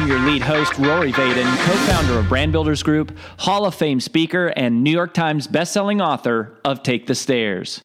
I'm your lead host, Rory Vaden, co founder of Brand Builders Group, Hall of Fame speaker, and New York Times bestselling author of Take the Stairs.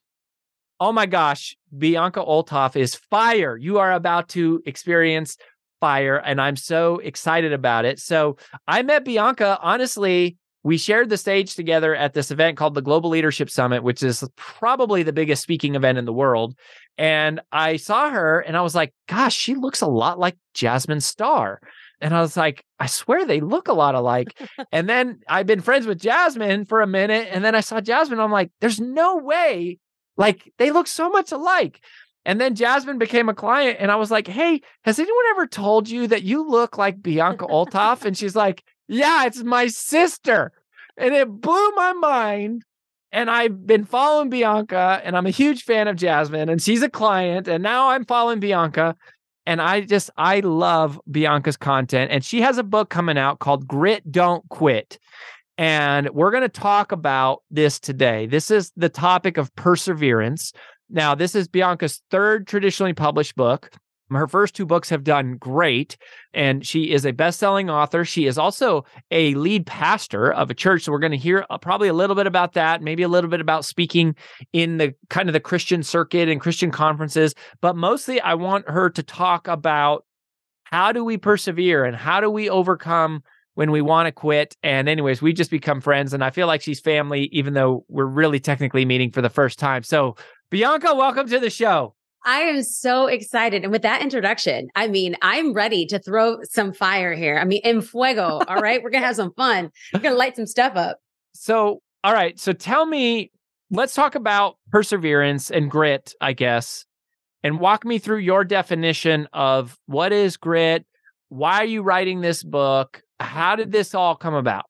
Oh my gosh, Bianca Olthoff is fire. You are about to experience fire, and I'm so excited about it. So, I met Bianca, honestly, we shared the stage together at this event called the Global Leadership Summit, which is probably the biggest speaking event in the world. And I saw her and I was like, gosh, she looks a lot like Jasmine Star. And I was like, I swear they look a lot alike. and then I've been friends with Jasmine for a minute. And then I saw Jasmine. I'm like, there's no way. Like they look so much alike. And then Jasmine became a client. And I was like, hey, has anyone ever told you that you look like Bianca Olthoff? and she's like, yeah, it's my sister. And it blew my mind. And I've been following Bianca, and I'm a huge fan of Jasmine, and she's a client. And now I'm following Bianca and I just I love Bianca's content and she has a book coming out called Grit Don't Quit. And we're going to talk about this today. This is the topic of perseverance. Now, this is Bianca's third traditionally published book. Her first two books have done great, and she is a best-selling author. She is also a lead pastor of a church, so we're going to hear uh, probably a little bit about that, maybe a little bit about speaking in the kind of the Christian circuit and Christian conferences, but mostly I want her to talk about how do we persevere and how do we overcome when we want to quit. And anyways, we just become friends, and I feel like she's family, even though we're really technically meeting for the first time. So, Bianca, welcome to the show. I am so excited. And with that introduction, I mean, I'm ready to throw some fire here. I mean, in fuego. All right. We're going to have some fun. We're going to light some stuff up. So, all right. So tell me, let's talk about perseverance and grit, I guess, and walk me through your definition of what is grit? Why are you writing this book? How did this all come about?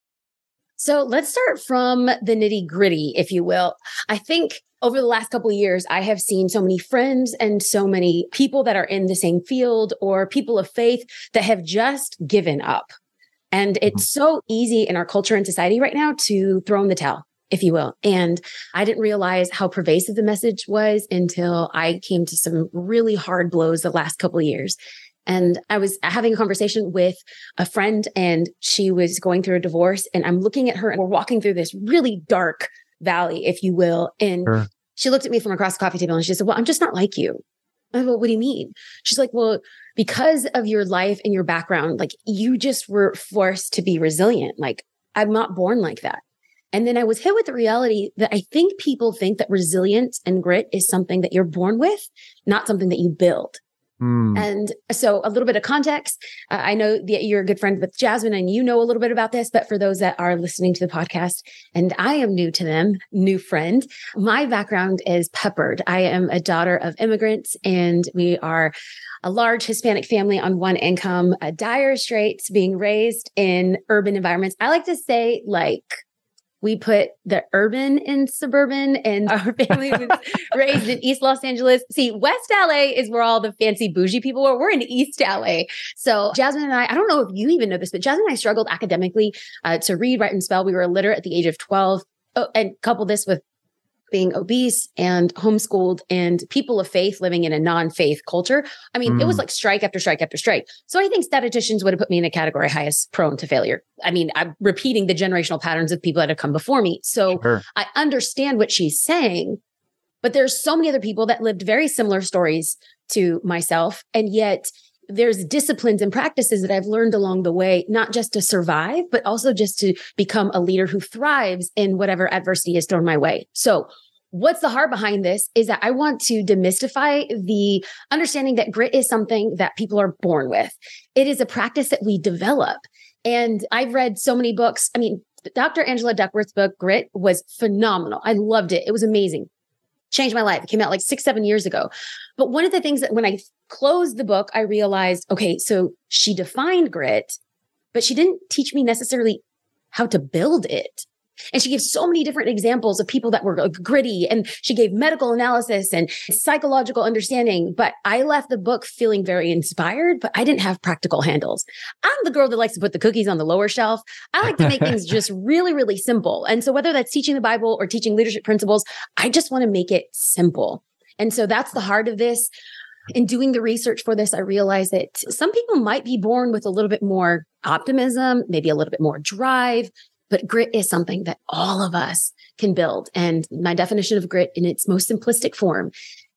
So let's start from the nitty gritty, if you will. I think over the last couple of years, I have seen so many friends and so many people that are in the same field or people of faith that have just given up. And it's mm-hmm. so easy in our culture and society right now to throw in the towel, if you will. And I didn't realize how pervasive the message was until I came to some really hard blows the last couple of years. And I was having a conversation with a friend and she was going through a divorce and I'm looking at her and we're walking through this really dark valley, if you will. And sure. she looked at me from across the coffee table and she said, well, I'm just not like you. I well, what do you mean? She's like, well, because of your life and your background, like you just were forced to be resilient. Like I'm not born like that. And then I was hit with the reality that I think people think that resilience and grit is something that you're born with, not something that you build. Mm. And so, a little bit of context. Uh, I know that you're a good friend with Jasmine and you know a little bit about this, but for those that are listening to the podcast and I am new to them, new friend, my background is peppered. I am a daughter of immigrants and we are a large Hispanic family on one income, a dire straits being raised in urban environments. I like to say, like, we put the urban in suburban and our family was raised in East Los Angeles. See, West LA is where all the fancy bougie people are. We're in East LA. So Jasmine and I, I don't know if you even know this, but Jasmine and I struggled academically uh, to read, write, and spell. We were illiterate at the age of 12. Oh, and couple this with being obese and homeschooled and people of faith living in a non-faith culture. I mean, mm. it was mm. like strike after strike after strike. So I think statisticians would have put me in a category highest prone to failure. I mean, I'm repeating the generational patterns of people that have come before me. So sure. I understand what she's saying, but there's so many other people that lived very similar stories to myself. And yet there's disciplines and practices that I've learned along the way, not just to survive, but also just to become a leader who thrives in whatever adversity is thrown my way. So what's the heart behind this is that I want to demystify the understanding that grit is something that people are born with. It is a practice that we develop. And I've read so many books. I mean, Dr. Angela Duckworth's book, Grit, was phenomenal. I loved it. It was amazing. Changed my life. It came out like six, seven years ago. But one of the things that when I closed the book, I realized, okay, so she defined grit, but she didn't teach me necessarily how to build it. And she gave so many different examples of people that were uh, gritty and she gave medical analysis and psychological understanding. But I left the book feeling very inspired, but I didn't have practical handles. I'm the girl that likes to put the cookies on the lower shelf. I like to make things just really, really simple. And so whether that's teaching the Bible or teaching leadership principles, I just want to make it simple. And so that's the heart of this. In doing the research for this, I realized that some people might be born with a little bit more optimism, maybe a little bit more drive, but grit is something that all of us can build. And my definition of grit in its most simplistic form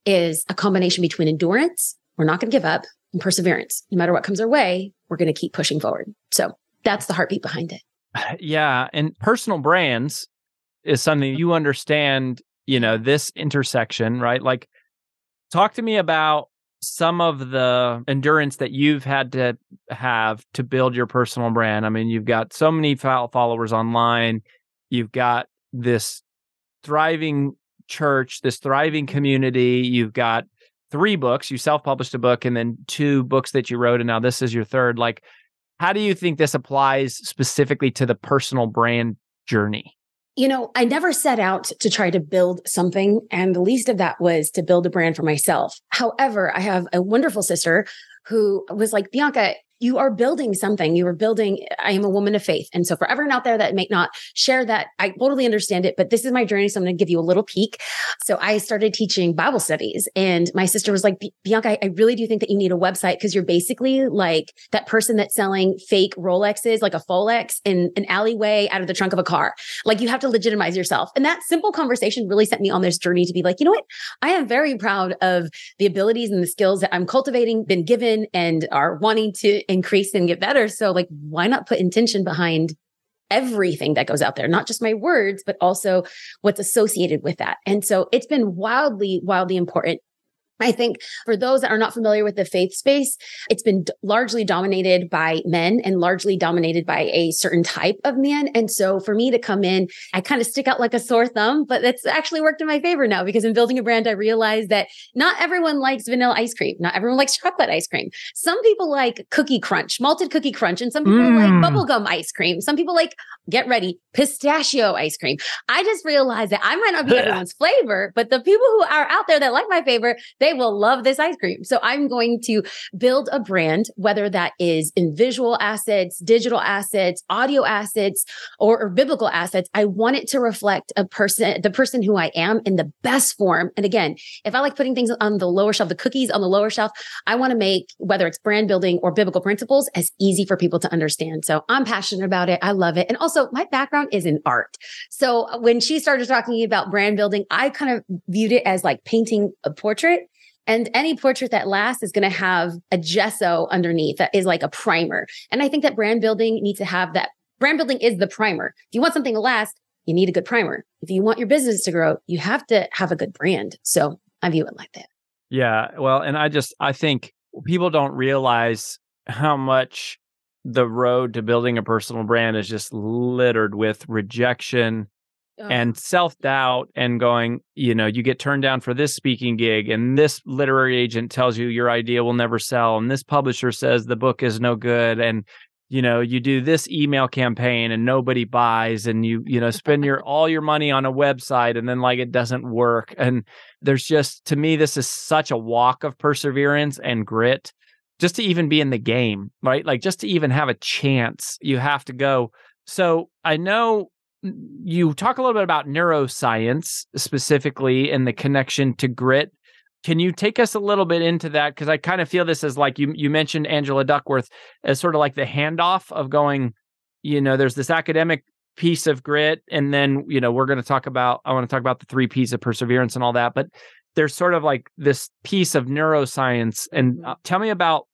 is a combination between endurance, we're not going to give up, and perseverance. No matter what comes our way, we're going to keep pushing forward. So that's the heartbeat behind it. Yeah. And personal brands is something you understand, you know, this intersection, right? Like, talk to me about some of the endurance that you've had to have to build your personal brand. I mean, you've got so many followers online. You've got this thriving church, this thriving community. You've got three books. You self published a book and then two books that you wrote. And now this is your third. Like, how do you think this applies specifically to the personal brand journey? You know, I never set out to try to build something. And the least of that was to build a brand for myself. However, I have a wonderful sister who was like, Bianca, you are building something. You are building, I am a woman of faith. And so for everyone out there that may not share that, I totally understand it, but this is my journey. So I'm going to give you a little peek. So I started teaching Bible studies and my sister was like, Bianca, I really do think that you need a website because you're basically like that person that's selling fake Rolexes, like a Folex in an alleyway out of the trunk of a car. Like you have to legitimize yourself. And that simple conversation really sent me on this journey to be like, you know what? I am very proud of the abilities and the skills that I'm cultivating, been given and are wanting to increase and get better. So like, why not put intention behind everything that goes out there, not just my words, but also what's associated with that. And so it's been wildly, wildly important I think for those that are not familiar with the faith space, it's been d- largely dominated by men and largely dominated by a certain type of man. And so for me to come in, I kind of stick out like a sore thumb, but it's actually worked in my favor now because in building a brand, I realized that not everyone likes vanilla ice cream. Not everyone likes chocolate ice cream. Some people like cookie crunch, malted cookie crunch, and some people mm. like bubblegum ice cream. Some people like, get ready, pistachio ice cream. I just realized that I might not be everyone's flavor, but the people who are out there that like my flavor, they they will love this ice cream. So I'm going to build a brand, whether that is in visual assets, digital assets, audio assets, or, or biblical assets. I want it to reflect a person, the person who I am in the best form. And again, if I like putting things on the lower shelf, the cookies on the lower shelf, I want to make whether it's brand building or biblical principles as easy for people to understand. So I'm passionate about it. I love it. And also my background is in art. So when she started talking about brand building, I kind of viewed it as like painting a portrait. And any portrait that lasts is going to have a gesso underneath that is like a primer. And I think that brand building needs to have that. Brand building is the primer. If you want something to last, you need a good primer. If you want your business to grow, you have to have a good brand. So I view it like that. Yeah. Well, and I just, I think people don't realize how much the road to building a personal brand is just littered with rejection Oh. and self doubt and going, you know, you get turned down for this speaking gig and this literary agent tells you your idea will never sell and this publisher says the book is no good and you know you do this email campaign and nobody buys and you you know spend your all your money on a website and then like it doesn't work. And there's just to me this is such a walk of perseverance and grit just to even be in the game right? Like just to even have a chance you have to go. So i know you talk a little bit about neuroscience specifically and the connection to grit. Can you take us a little bit into that? Because I kind of feel this as like you you mentioned Angela Duckworth as sort of like the handoff of going, you know, there's this academic piece of grit, and then you know we're going to talk about I want to talk about the three P's of perseverance and all that, but there's sort of like this piece of neuroscience. And uh, tell me about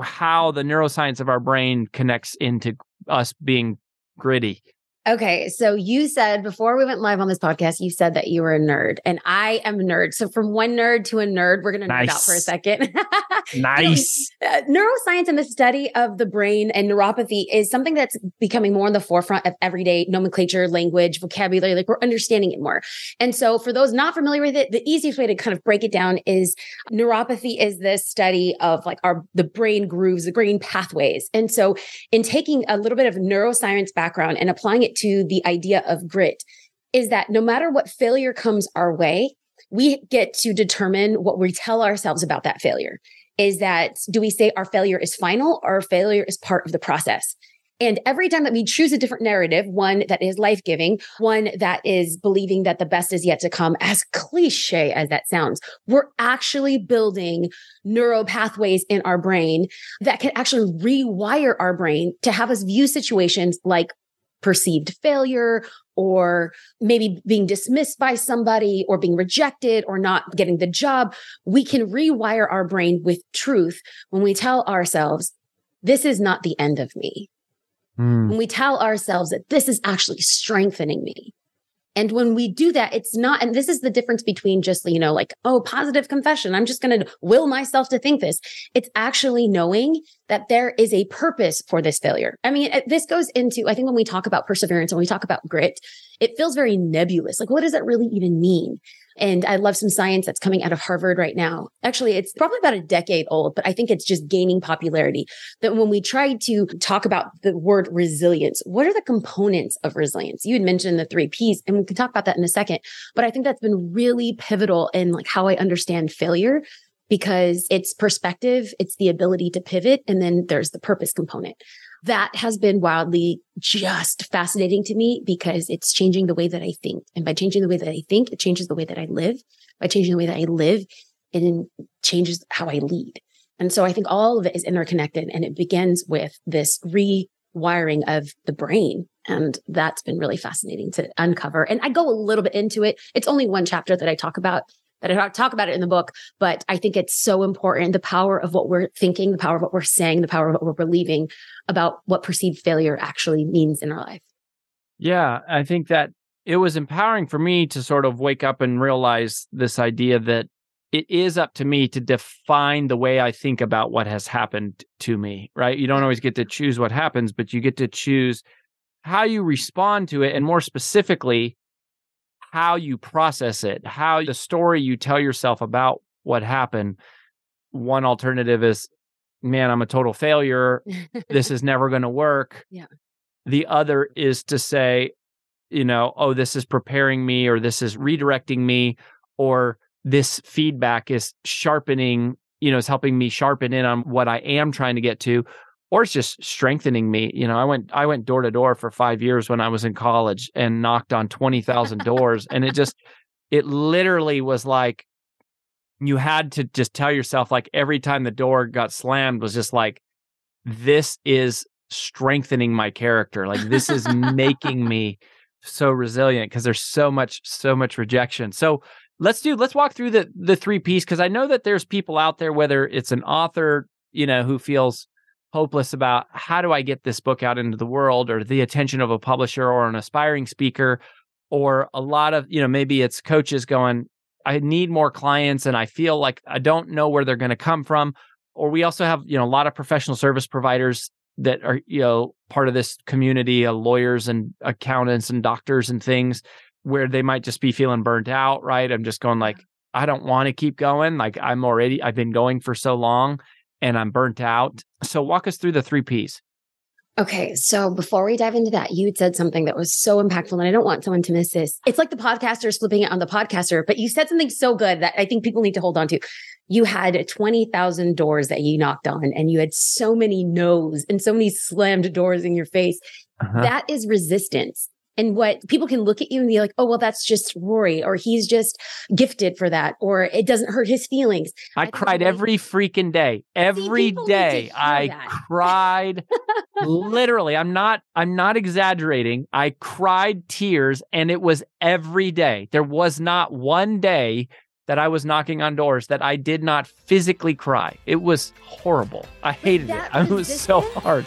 how the neuroscience of our brain connects into us being gritty. Okay, so you said before we went live on this podcast, you said that you were a nerd, and I am a nerd. So from one nerd to a nerd, we're going to nice. nerd out for a second. nice. uh, neuroscience and the study of the brain and neuropathy is something that's becoming more in the forefront of everyday nomenclature, language, vocabulary. Like we're understanding it more. And so for those not familiar with it, the easiest way to kind of break it down is neuropathy is the study of like our the brain grooves, the brain pathways. And so in taking a little bit of neuroscience background and applying it to the idea of grit is that no matter what failure comes our way, we get to determine what we tell ourselves about that failure. Is that do we say our failure is final or failure is part of the process? And every time that we choose a different narrative, one that is life giving, one that is believing that the best is yet to come, as cliche as that sounds, we're actually building neural pathways in our brain that can actually rewire our brain to have us view situations like perceived failure or maybe being dismissed by somebody or being rejected or not getting the job, we can rewire our brain with truth when we tell ourselves, this is not the end of me. Mm. When we tell ourselves that this is actually strengthening me. And when we do that, it's not, and this is the difference between just, you know, like, oh, positive confession. I'm just going to will myself to think this. It's actually knowing that there is a purpose for this failure. I mean, this goes into, I think when we talk about perseverance, when we talk about grit, it feels very nebulous. Like, what does that really even mean? And I love some science that's coming out of Harvard right now. Actually, it's probably about a decade old, but I think it's just gaining popularity. That when we try to talk about the word resilience, what are the components of resilience? You had mentioned the three P's, and we can talk about that in a second. But I think that's been really pivotal in like how I understand failure because it's perspective, it's the ability to pivot, and then there's the purpose component that has been wildly just fascinating to me because it's changing the way that I think. And by changing the way that I think, it changes the way that I live. By changing the way that I live, it changes how I lead. And so I think all of it is interconnected and it begins with this rewiring of the brain. And that's been really fascinating to uncover. And I go a little bit into it. It's only one chapter that I talk about that I talk about it in the book, but I think it's so important. The power of what we're thinking, the power of what we're saying, the power of what we're believing about what perceived failure actually means in our life. Yeah, I think that it was empowering for me to sort of wake up and realize this idea that it is up to me to define the way I think about what has happened to me, right? You don't always get to choose what happens, but you get to choose how you respond to it. And more specifically, how you process it, how the story you tell yourself about what happened. One alternative is, man, I'm a total failure. this is never going to work. Yeah. The other is to say, you know, oh, this is preparing me or this is redirecting me or this feedback is sharpening, you know, is helping me sharpen in on what I am trying to get to or it's just strengthening me. You know, I went I went door to door for five years when I was in college and knocked on twenty thousand doors, and it just it literally was like you had to just tell yourself like every time the door got slammed was just like this is strengthening my character like this is making me so resilient because there's so much so much rejection so let's do let's walk through the the three P's because i know that there's people out there whether it's an author you know who feels hopeless about how do I get this book out into the world or the attention of a publisher or an aspiring speaker or a lot of, you know, maybe it's coaches going, I need more clients and I feel like I don't know where they're going to come from. Or we also have, you know, a lot of professional service providers that are, you know, part of this community, uh, lawyers and accountants and doctors and things where they might just be feeling burnt out, right? I'm just going like, I don't want to keep going. Like I'm already, I've been going for so long and I'm burnt out. So walk us through the three P's. Okay. So before we dive into that, you said something that was so impactful, and I don't want someone to miss this. It's like the podcasters flipping it on the podcaster, but you said something so good that I think people need to hold on to. You had 20,000 doors that you knocked on, and you had so many no's and so many slammed doors in your face. Uh-huh. That is resistance and what people can look at you and be like, oh, well, that's just Rory, or he's just gifted for that, or it doesn't hurt his feelings. I, I cried every freaking day. Every day I that. cried. literally, I'm not, I'm not exaggerating. I cried tears and it was every day. There was not one day that I was knocking on doors that I did not physically cry. It was horrible. I hated it. It was so hard.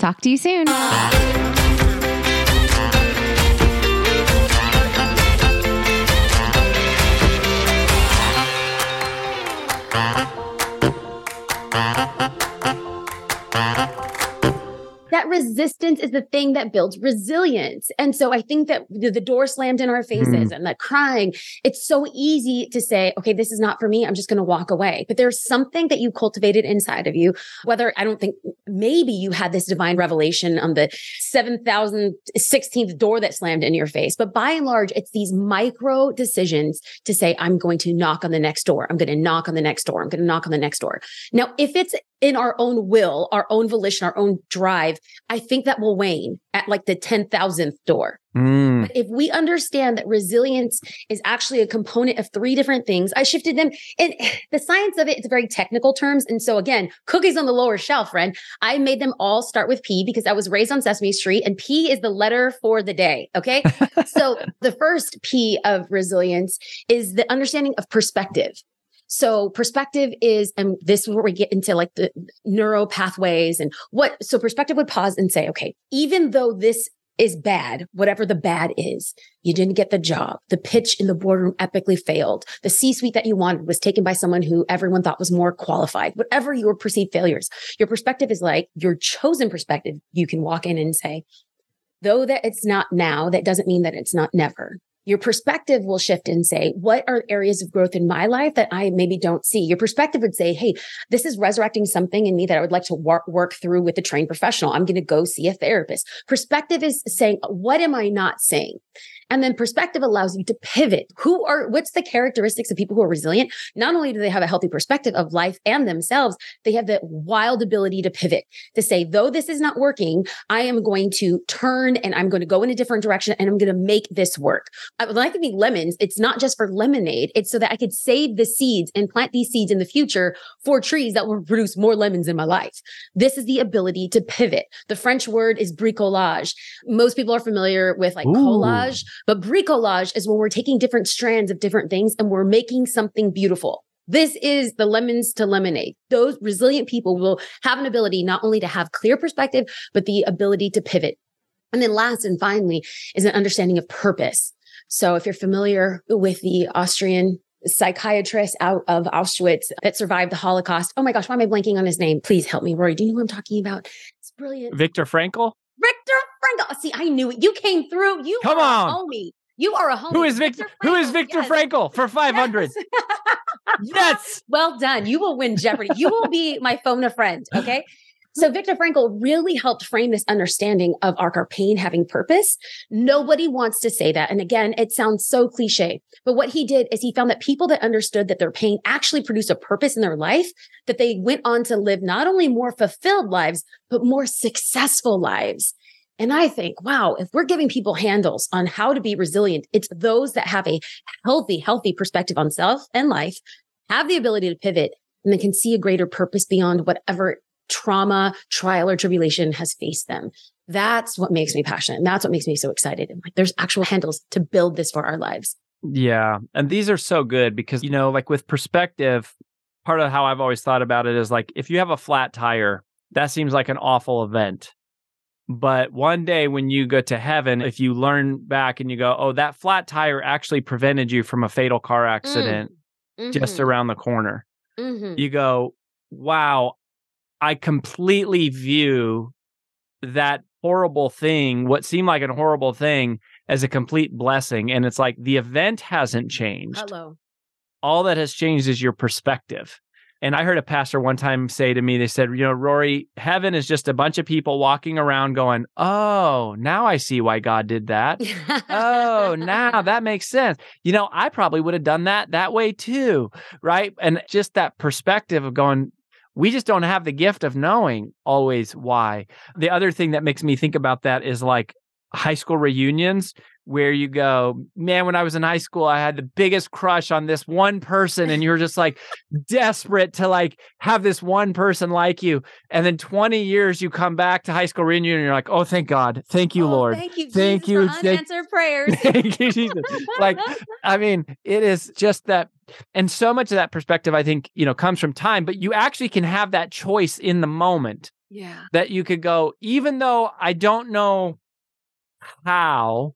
Talk to you soon. That resistance is the thing that builds resilience. And so I think that the, the door slammed in our faces mm. and that crying, it's so easy to say, okay, this is not for me. I'm just going to walk away. But there's something that you cultivated inside of you, whether I don't think maybe you had this divine revelation on the 7,016th door that slammed in your face. But by and large, it's these micro decisions to say, I'm going to knock on the next door. I'm going to knock on the next door. I'm going to knock on the next door. Now, if it's in our own will, our own volition, our own drive, I think that will wane at like the 10,000th door. Mm. But if we understand that resilience is actually a component of three different things, I shifted them. And the science of it, it's very technical terms. And so again, cookies on the lower shelf, friend. I made them all start with P because I was raised on Sesame Street and P is the letter for the day. Okay. so the first P of resilience is the understanding of perspective. So perspective is, and this is where we get into like the neuro pathways and what, so perspective would pause and say, okay, even though this is bad, whatever the bad is. You didn't get the job. The pitch in the boardroom epically failed. The C suite that you wanted was taken by someone who everyone thought was more qualified. Whatever your perceived failures, your perspective is like your chosen perspective. You can walk in and say, though that it's not now, that doesn't mean that it's not never your perspective will shift and say, what are areas of growth in my life that I maybe don't see? Your perspective would say, Hey, this is resurrecting something in me that I would like to work, work through with a trained professional. I'm going to go see a therapist. Perspective is saying, what am I not saying? And then perspective allows you to pivot. Who are, what's the characteristics of people who are resilient? Not only do they have a healthy perspective of life and themselves, they have the wild ability to pivot to say, though this is not working, I am going to turn and I'm going to go in a different direction and I'm going to make this work. I would like to be lemons. It's not just for lemonade. It's so that I could save the seeds and plant these seeds in the future for trees that will produce more lemons in my life. This is the ability to pivot. The French word is bricolage. Most people are familiar with like Ooh. collage, but bricolage is when we're taking different strands of different things and we're making something beautiful. This is the lemons to lemonade. Those resilient people will have an ability not only to have clear perspective, but the ability to pivot. And then last and finally is an understanding of purpose. So if you're familiar with the Austrian psychiatrist out of Auschwitz that survived the Holocaust. Oh my gosh, why am I blanking on his name? Please help me, Rory. Do you know who I'm talking about? It's brilliant. Viktor Frankl? Viktor Frankl. Oh, see, I knew it. You came through. You come on, homie. You are a homie. Who is Victor? Victor who is Victor yes. Frankl for five hundred? Yes. yes. Well done. You will win Jeopardy. You will be my phone a friend. Okay. So Viktor Frankl really helped frame this understanding of our pain having purpose. Nobody wants to say that. And again, it sounds so cliche, but what he did is he found that people that understood that their pain actually produced a purpose in their life, that they went on to live not only more fulfilled lives, but more successful lives. And I think, wow, if we're giving people handles on how to be resilient, it's those that have a healthy, healthy perspective on self and life, have the ability to pivot, and then can see a greater purpose beyond whatever trauma, trial, or tribulation has faced them. That's what makes me passionate. And that's what makes me so excited. And like, there's actual handles to build this for our lives. Yeah. And these are so good because, you know, like with perspective, part of how I've always thought about it is like if you have a flat tire, that seems like an awful event. But one day when you go to heaven, if you learn back and you go, oh, that flat tire actually prevented you from a fatal car mm. accident mm. hmm just around the corner, mm-hmm. you go, wow, I completely view that horrible thing, what seemed like a horrible thing, as a complete blessing. And it's like the event hasn't changed. Hello. All that has changed is your perspective. And I heard a pastor one time say to me, they said, you know, Rory, heaven is just a bunch of people walking around going, oh, now I see why God did that. oh, now that makes sense. You know, I probably would have done that that way too. Right. And just that perspective of going, we just don't have the gift of knowing always why. The other thing that makes me think about that is like high school reunions where you go, man, when I was in high school, I had the biggest crush on this one person, and you're just like desperate to like have this one person like you. And then 20 years, you come back to high school reunion, and you're like, oh, thank God, thank you, Oh, Lord, Thank you, Thank Jesus, you, for thank- unanswered prayers. thank you, Jesus. Like, I mean, it is just that, and so much of that perspective, I think, you know, comes from time. But you actually can have that choice in the moment yeah. that you could go, even though I don't know how,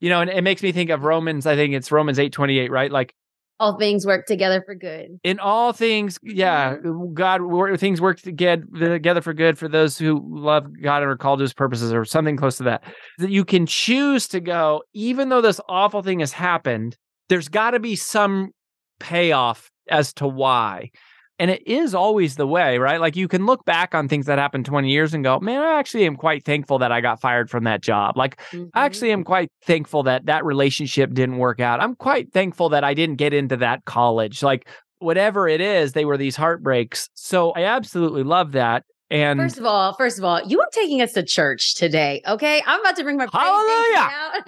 you know, and it makes me think of Romans, I think it's Romans 8 28, right? Like All things work together for good. in all things, yeah, mm-hmm. God, things work together, together for good for those who love God and are called to his purposes or something close to that. That you can choose to go, even though this awful thing has happened, there's got to be some payoff as to why. And it is always the way, right? Like you can look back on things that happened 20 years and go, man, I actually am quite thankful that I got fired from that job. Like Mhm. I actually am quite thankful that that relationship didn't work out. I'm quite thankful that I didn't get into that college. Like whatever it is, they were these heartbreaks. So I absolutely love that. And First of all, first of all, you are taking us to church today. Okay. I'm about to bring my out.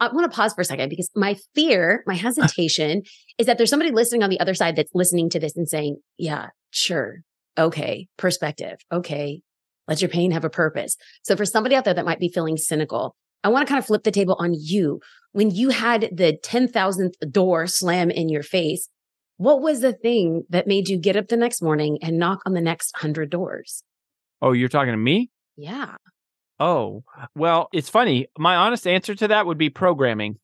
I want to pause for a second because my fear, my hesitation is that there's somebody listening on the other side that's listening to this and saying, yeah, sure. Okay. Perspective. Okay. Let your pain have a purpose. So for somebody out there that might be feeling cynical, I want to kind of flip the table on you. When you had the 10,000th door slam in your face, what was the thing that made you get up the next morning and knock on the next hundred doors? oh, you're talking to me? Yeah. Oh, well, it's funny. My honest answer to that would be programming.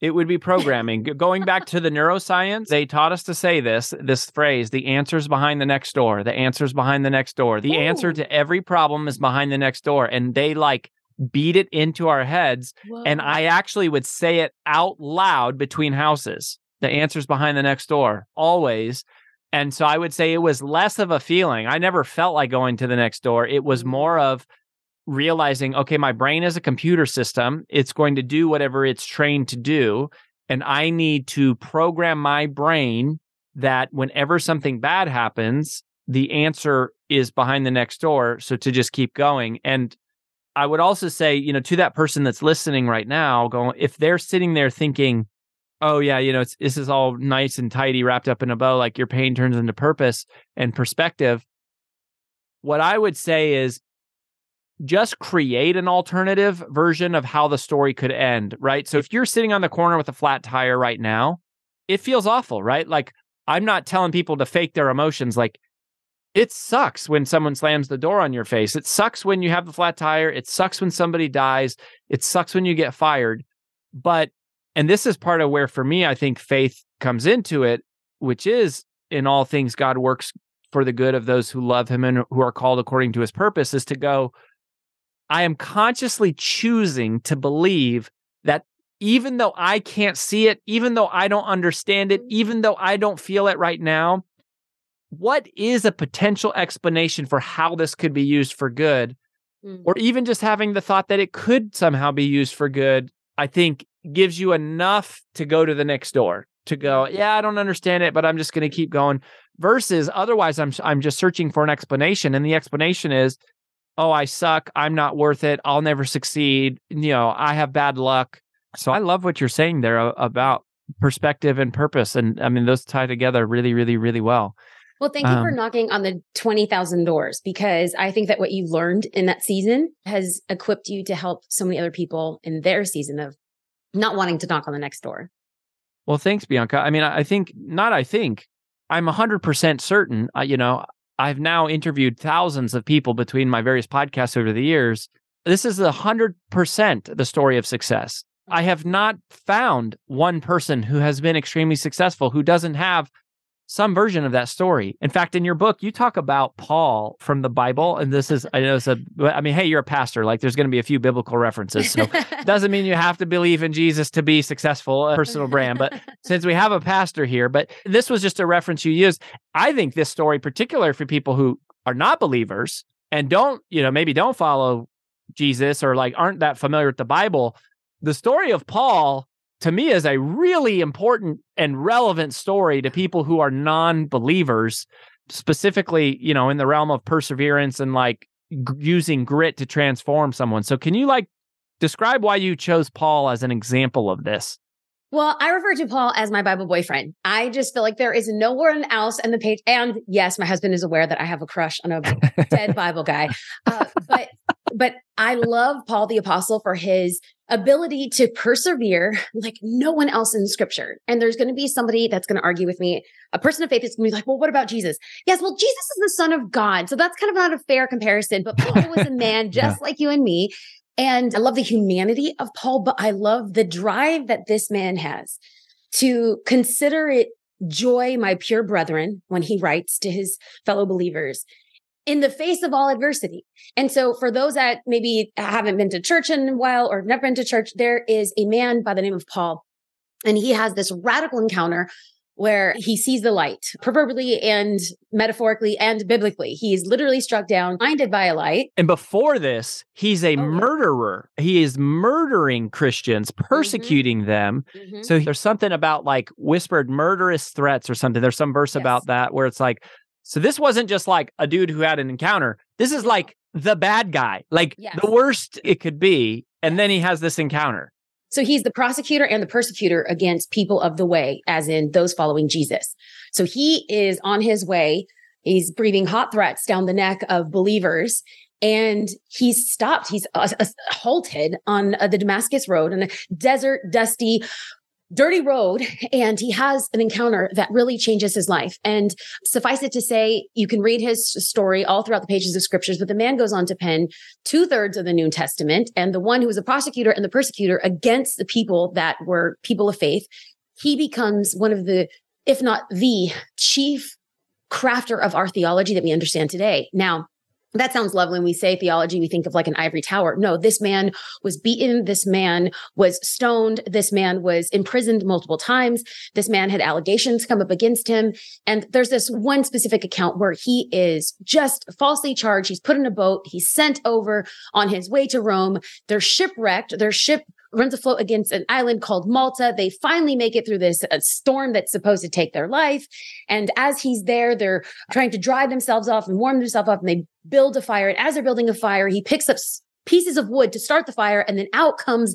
It would be programming. Going back to the neuroscience, they taught us to say this this phrase, the answer's behind the next door. The answer's behind the next door. The answer to every problem is behind the next door. And they like beat it into our heads. And I actually would say it out loud between houses. The answer's behind the next door, always. And so I would say it was less of a feeling. I never felt like going to the next door. It was Mm. more of realizing, okay, my brain is a computer system. It's going to do whatever it's trained to do. And I need to program my brain that whenever something bad happens, the answer is behind the next door. So to just keep going. And I would also say, you know, to that person that's listening right now, going, if they're sitting there thinking, oh, yeah, you know, it's, this is all nice and tidy, wrapped up in a bow, like your pain turns into purpose and perspective. What I would say is just create an alternative version of how the story could end, right? So if you're sitting on the corner with a flat tire right now, it feels awful, right? Like I'm not telling people to fake their emotions. Like it sucks when someone slams the door on your face. It sucks when you have the flat tire. It sucks when somebody dies. It sucks when you get fired. But, and this is part of where for me, I think faith comes into it, which is in all things, God works for the good of those who love him and who are called according to his purpose, is to go, I am consciously choosing to believe that even though I can't see it, even though I don't understand it, even though I don't feel it right now, what is a potential explanation for how this could be used for good? Mm. Or even just having the thought that it could somehow be used for good, I think gives you enough to go to the next door to go, yeah, I don't understand it, but I'm just going to keep going. Versus otherwise, I'm I'm just searching for an explanation, and the explanation is, oh, I suck, I'm not worth it, I'll never succeed, you know, I have bad luck. So I love what you're saying there about perspective and purpose, and I mean those tie together really, really, really well. Well, thank you for Um, knocking on the 20,000 doors because I think that what you learned in that season has equipped you to help so many other people in their season of not wanting to knock on the next door. Well, thanks, Bianca. I mean, I think not. I think I'm 100% certain. Uh, you know, I've now interviewed thousands of people between my various podcasts over the years. This is a hundred percent the story of success. I have not found one person who has been extremely successful who doesn't have some version of that story. In fact, in your book, you talk about Paul from the Bible, and this is I know it's a. I mean, hey, you're a pastor. Like, there's going to be a few biblical references, so doesn't mean you have to believe in Jesus to be successful, a personal brand. But since we have a pastor here, but this was just a reference you used. I think this story, particular for people who are not believers and don't, you know, maybe don't follow Jesus or like aren't that familiar with the Bible, the story of Paul to me is a really important and relevant story to people who are non-believers specifically you know in the realm of perseverance and like g- using grit to transform someone so can you like describe why you chose paul as an example of this Well, I refer to Paul as my Bible boyfriend. I just feel like there is no one else in the page. And yes, my husband is aware that I have a crush on a dead Bible guy. Uh, but but I love Paul the apostle for his ability to persevere like no one else in scripture. And there's going to be somebody that's going to argue with me. A person of faith is going to be like, well, what about Jesus? Yes, well, Jesus is the son of God. So that's kind of not a fair comparison, but Paul was a man just like you and me. And I love the humanity of Paul, but I love the drive that this man has to consider it joy, my pure brethren, when he writes to his fellow believers in the face of all adversity. And so for those that maybe haven't been to church in a while or have never been to church, there is a man by the name of Paul. And he has this radical encounter where he sees the light, proverbially and metaphorically and biblically. He is literally struck down, blinded by a light. and before this he's a Oh, murderer he is murdering christians persecuting them Mhm. So there's something about like whispered murderous threats or something. There's some verse Yes. about that where it's like, so this wasn't just like a dude who had an encounter. This is like the bad guy, like Yes. the worst it could be. And then he has this encounter. So he's the prosecutor and the persecutor against people of the way, as in those following Jesus. So he is on his way. He's breathing hot threats down the neck of believers. And he's stopped. He's uh, uh, halted on uh, the Damascus road on a desert, dusty, dirty road. And he has an encounter that really changes his life. And suffice it to say, you can read his story all throughout the pages of scriptures, but the man goes on to pen two thirds of the New Testament and the one who was a prosecutor and the persecutor against the people that were people of faith. He becomes one of the, if not the chief crafter of our theology that we understand today. Now, that sounds lovely. When we say theology, we think of like an ivory tower. No, this man was beaten. This man was stoned. This man was imprisoned multiple times. This man had allegations come up against him. And there's this one specific account where he is just falsely charged. He's put in a boat. He's sent over on his way to Rome. They're shipwrecked. Their ship runs afloat against an island called Malta. They finally make it through this uh, storm that's supposed to take their life. And as he's there, they're trying to dry themselves off and warm themselves up and they build a fire. And as they're building a fire, he picks up pieces of wood to start the fire. And then out comes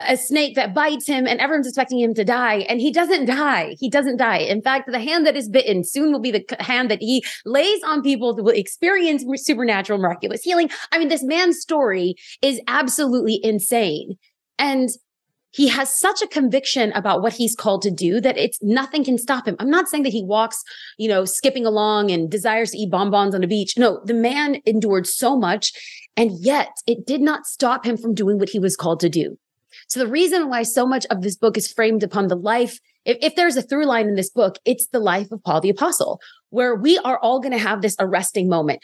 a snake that bites him and everyone's expecting him to die. And he doesn't die. He doesn't die. In fact, the hand that is bitten soon will be the hand that he lays on people that will experience supernatural, miraculous healing. I mean, this man's story is absolutely insane. And he has such a conviction about what he's called to do that it's nothing can stop him. I'm not saying that he walks, you know, skipping along and desires to eat bonbons on a beach. No, the man endured so much and yet it did not stop him from doing what he was called to do. So the reason why so much of this book is framed upon the life, if, if there's a through line in this book, it's the life of Paul the apostle, where we are all going to have this arresting moment.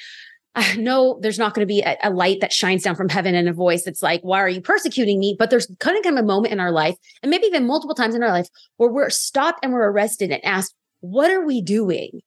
Know there's not going to be a, a light that shines down from heaven and a voice that's like, why are you persecuting me? But there's going to come a moment in our life, and maybe even multiple times in our life, where we're stopped and we're arrested and asked, what are we doing?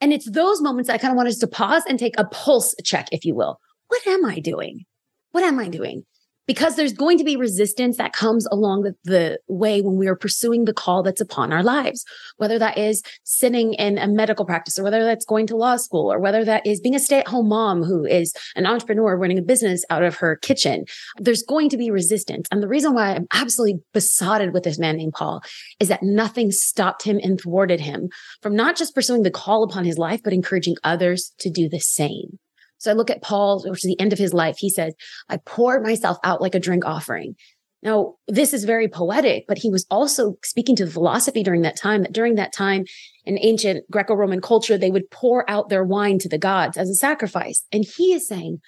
And it's those moments that I kind of want us to pause and take a pulse check, if you will. What am I doing? What am I doing? Because there's going to be resistance that comes along the, the way when we are pursuing the call that's upon our lives, whether that is sitting in a medical practice or whether that's going to law school or whether that is being a stay at home mom who is an entrepreneur running a business out of her kitchen. There's going to be resistance. And the reason why I'm absolutely besotted with this man named Paul is that nothing stopped him and thwarted him from not just pursuing the call upon his life, but encouraging others to do the same. So I look at Paul, which is the end of his life. He says, I poured myself out like a drink offering. Now, this is very poetic, but he was also speaking to philosophy during that time that during that time in ancient Greco Roman culture, they would pour out their wine to the gods as a sacrifice. And he is saying,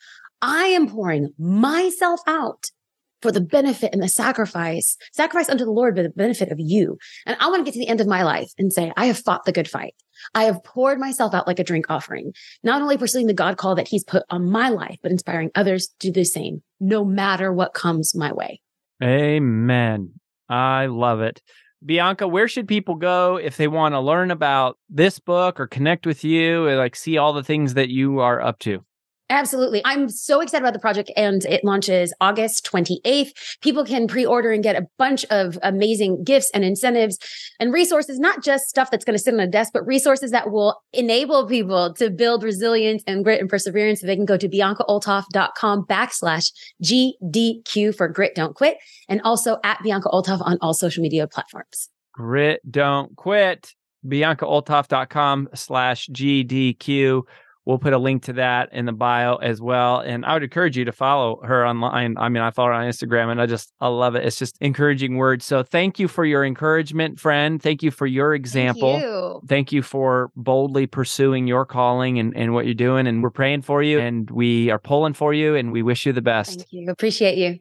I am pouring myself out for the benefit and the sacrifice, sacrifice unto the Lord, but the benefit of you. And I want to get to the end of my life and say, I have fought the good fight. I have poured myself out like a drink offering, not only pursuing the God call that he's put on my life, but inspiring others to do the same, no matter what comes my way. Amen. I love it. Bianca, where should people go if they want to learn about this book or connect with you and like see all the things that you are up to? Absolutely. I'm so excited about the project and it launches August 28th. People can pre-order and get a bunch of amazing gifts and incentives and resources, not just stuff that's going to sit on a desk, but resources that will enable people to build resilience and grit and perseverance. So they can go to biancaolthoff.com backslash GDQ for grit don't quit and also at Bianca Olthoff on all social media platforms. Grit don't quit. BiancaOlthoff.com slash GDQ. We'll put a link to that in the bio as well. And I would encourage you to follow her online. I mean, I follow her on Instagram and I just, I love it. It's just encouraging words. So thank you for your encouragement, friend. Thank you for your example. Thank you, thank you for boldly pursuing your calling and, and what you're doing. And we're praying for you and we are pulling for you and we wish you the best. Thank you. Appreciate you.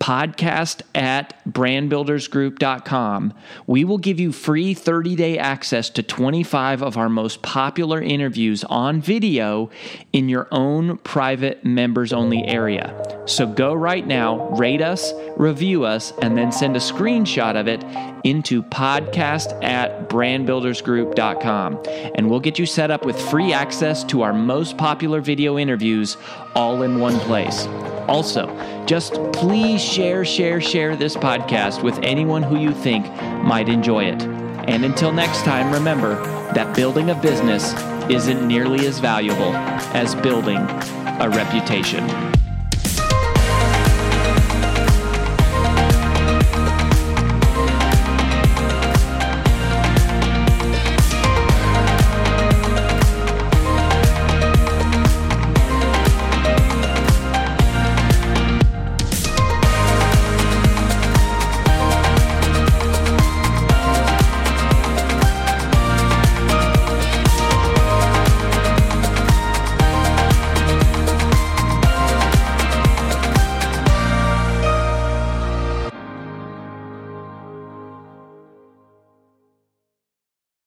podcast at brandbuildersgroup.com. We will give you free 30 day access to 25 of our most popular interviews on video in your own private members only area. So go right now, rate us, review us, and then send a screenshot of it into podcast at brandbuildersgroup.com. And we'll get you set up with free access to our most popular video interviews all in one place. Also, just please share, share, share this podcast with anyone who you think might enjoy it. And until next time, remember that building a business isn't nearly as valuable as building a reputation.